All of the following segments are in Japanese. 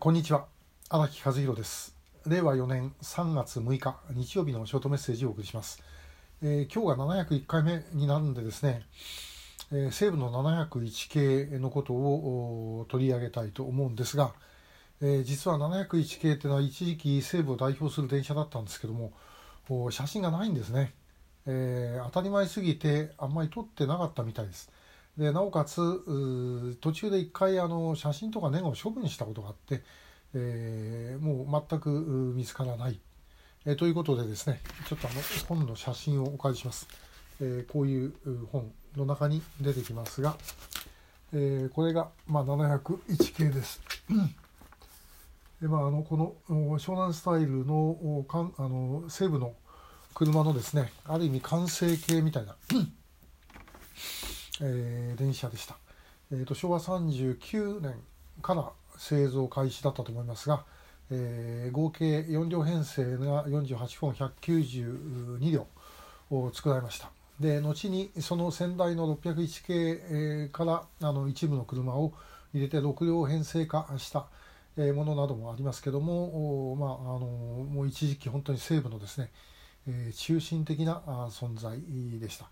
こんにちは。荒木和弘です。令和4年3月6日日曜日のショートメッセージをお送りします、えー、今日が701回目になるんでですね、えー、西武の701系のことを取り上げたいと思うんですが、えー、実は701系っていうのは一時期西武を代表する電車だったんですけども写真がないんですね、え、当たり前すぎてあんまり撮ってなかったみたいです。でなおかつ途中で一回あの写真とかネガを処分したことがあって、えー、もう全く見つからない、えー、ということでですねちょっとあの本の写真をお借りします、えー、こういう本の中に出てきますが、えー、これが、まあ、701系です。でまあ、あのこの湘南スタイルのかんあの西部の車のですねある意味完成形みたいなえー、電車でした、えーと、昭和39年から製造開始だったと思いますが、えー、合計4両編成が48本192両を作られましたで後にその先代の601系からあの一部の車を入れて6両編成化したものなどもありますけども、まあ、あのもう一時期本当に西部のですね、えー、中心的な存在でした。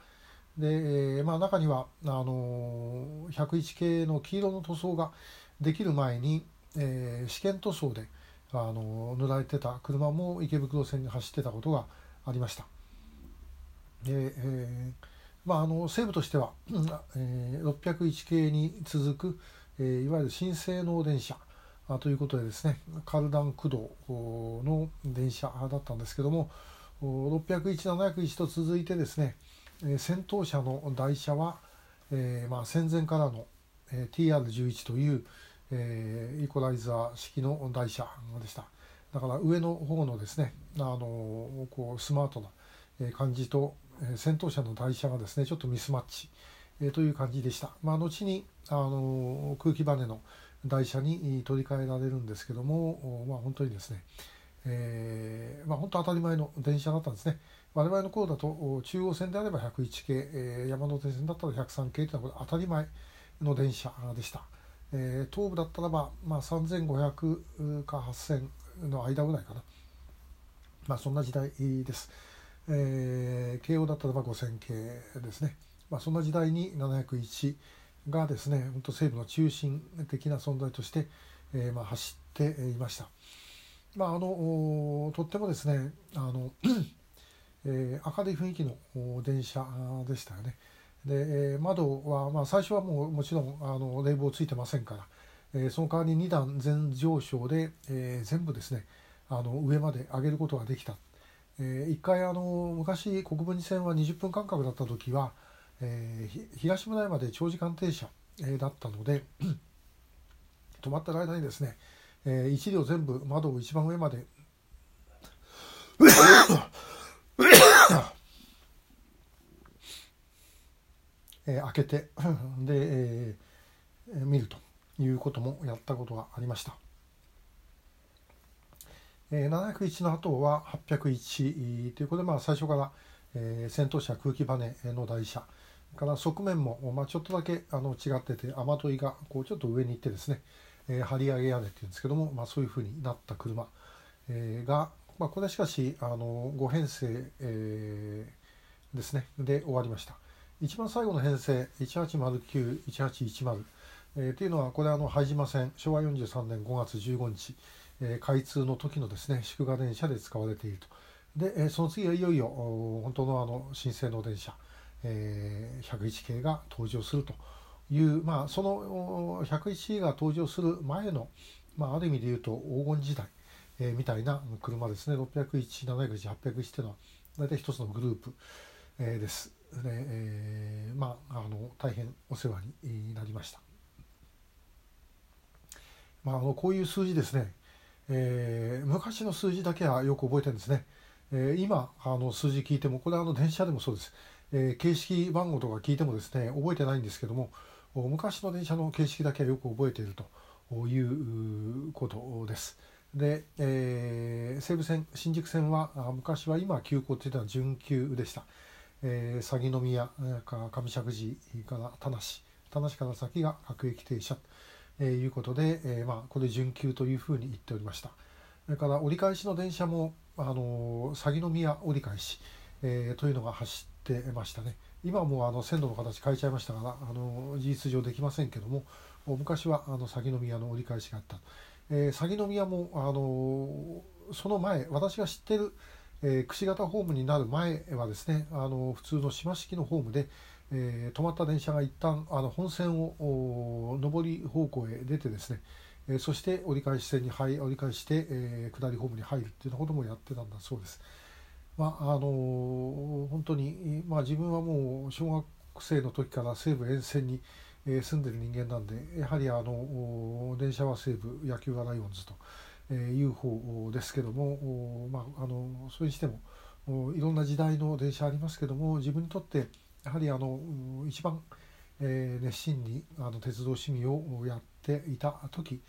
で、えまあ、中にはあの101系の黄色の塗装ができる前に、えー、試験塗装であの塗られてた車も池袋線に走ってたことがありました。でえーまあ、あの西武としては、えー、601系に続く、えー、いわゆる新性能電車ということでですねカルダン駆動の電車だったんですけども601、701と続いてですねえー、先頭車の台車は、えーまあ、戦前からの、えー、TR11 という、えー、イコライザー式の台車でしただから上の方のですねあのこうスマートな感じと、えー、先頭車の台車がですねちょっとミスマッチ、えー、という感じでした、まあ、後にあの空気バネの台車に取り替えられるんですけども、まあ、本当にですね、えーまあ、本当当たり前の電車だったんですね。我々の頃だと中央線であれば101系、えー、山手線だったら103系というのは当たり前の電車でした、えー、東部だったらば、まあ、3500か8000の間ぐらいかな、まあ、そんな時代です、えー、京王だったらば5000系ですね、まあ、そんな時代に701がですね本当西部の中心的な存在として、えーまあ、走っていました。まあ、あのとってもですねあのえー、明るい雰囲気の電車でしたよね。で、え、窓は、まあ、最初はもうもちろんあの冷房ついてませんから、え、その代わり2段全上昇で、え、全部ですねあの上まで上げることができた。えー、一回あの昔国分寺線は20分間隔だった時は、えー、東村山で長時間停車、えー、だったので 止まってる間にですね、えー、1両全部窓を一番上までえー、開けて で、えー、見るということもやったことがありました。えー、701の後は801ということで、まあ、最初から、えー、戦闘車空気バネの台車。から側面も、まあ、ちょっとだけあの違ってて雨どいがこうちょっと上に行ってですね、えー、張り上げ屋根っていうんですけども、まあ、そういうふうになった車、えー、が、まあ、これしかしあの5編成、えー、ですね。で終わりました。一番最後の編成18091810、えー、というのはこれはあの拝島線昭和43年5月15日、えー、開通の時のですね祝賀電車で使われているとで、えー、その次はいよいよ本当のあの新性能電車、えー、101系が登場するという、まあ、その101が登場する前の、まあ、ある意味で言うと黄金時代えー、みたいな車ですね601、701、801っていうのは大体一つのグループ、えー、です。で、えー、まああの大変お世話になりました。まあ、あのこういう数字ですね、えー、昔の数字だけはよく覚えてるんですね。えー、今あの数字聞いてもこれはあの電車でもそうです、えー、形式番号とか聞いてもですね覚えてないんですけども昔の電車の形式だけはよく覚えているということです。で、えー、西武線新宿線は昔は今急行っていうのは準急でした、えー、鷺宮か上石寺から田無。田無から先が各駅停車。えー、いうことで、えー、まあ、これ準急というふうに言っておりました。それから折り返しの電車も、あの鷺宮折り返し、えというのが走ってましたね。今もあの線路の形変えちゃいましたからあの事実上できませんけども昔はあの鷺宮の折り返しがあった、え鷺宮もあのその前私が知ってる、えー、くし形ホームになる前はですねあの普通の島式のホームで、えー、止まった電車が一旦あの本線を上り方向へ出てですね、えー、そして折り返し線に入折り返して、えー、下りホームに入るっていうようなこともやってたんだそうです。まああの本当に、まあ、自分はもう小学生の時から西武沿線に、えー、住んでる人間なんでやはりあの電車は西武野球はライオンズと。え、UFO ですけども、まあ、あのそれにしてもいろんな時代の電車ありますけども自分にとってやはりあの一番、え、熱心にあの鉄道趣味をやっていた時、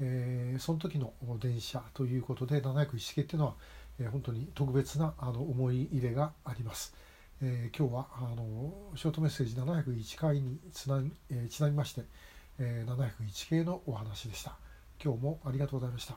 えー、その時の電車ということで701系っていうのは、えー、本当に特別なあの思い入れがあります。えー、今日はあのショートメッセージ701回につな,、えー、ちなみまして、えー、701系のお話でした。今日もありがとうございました。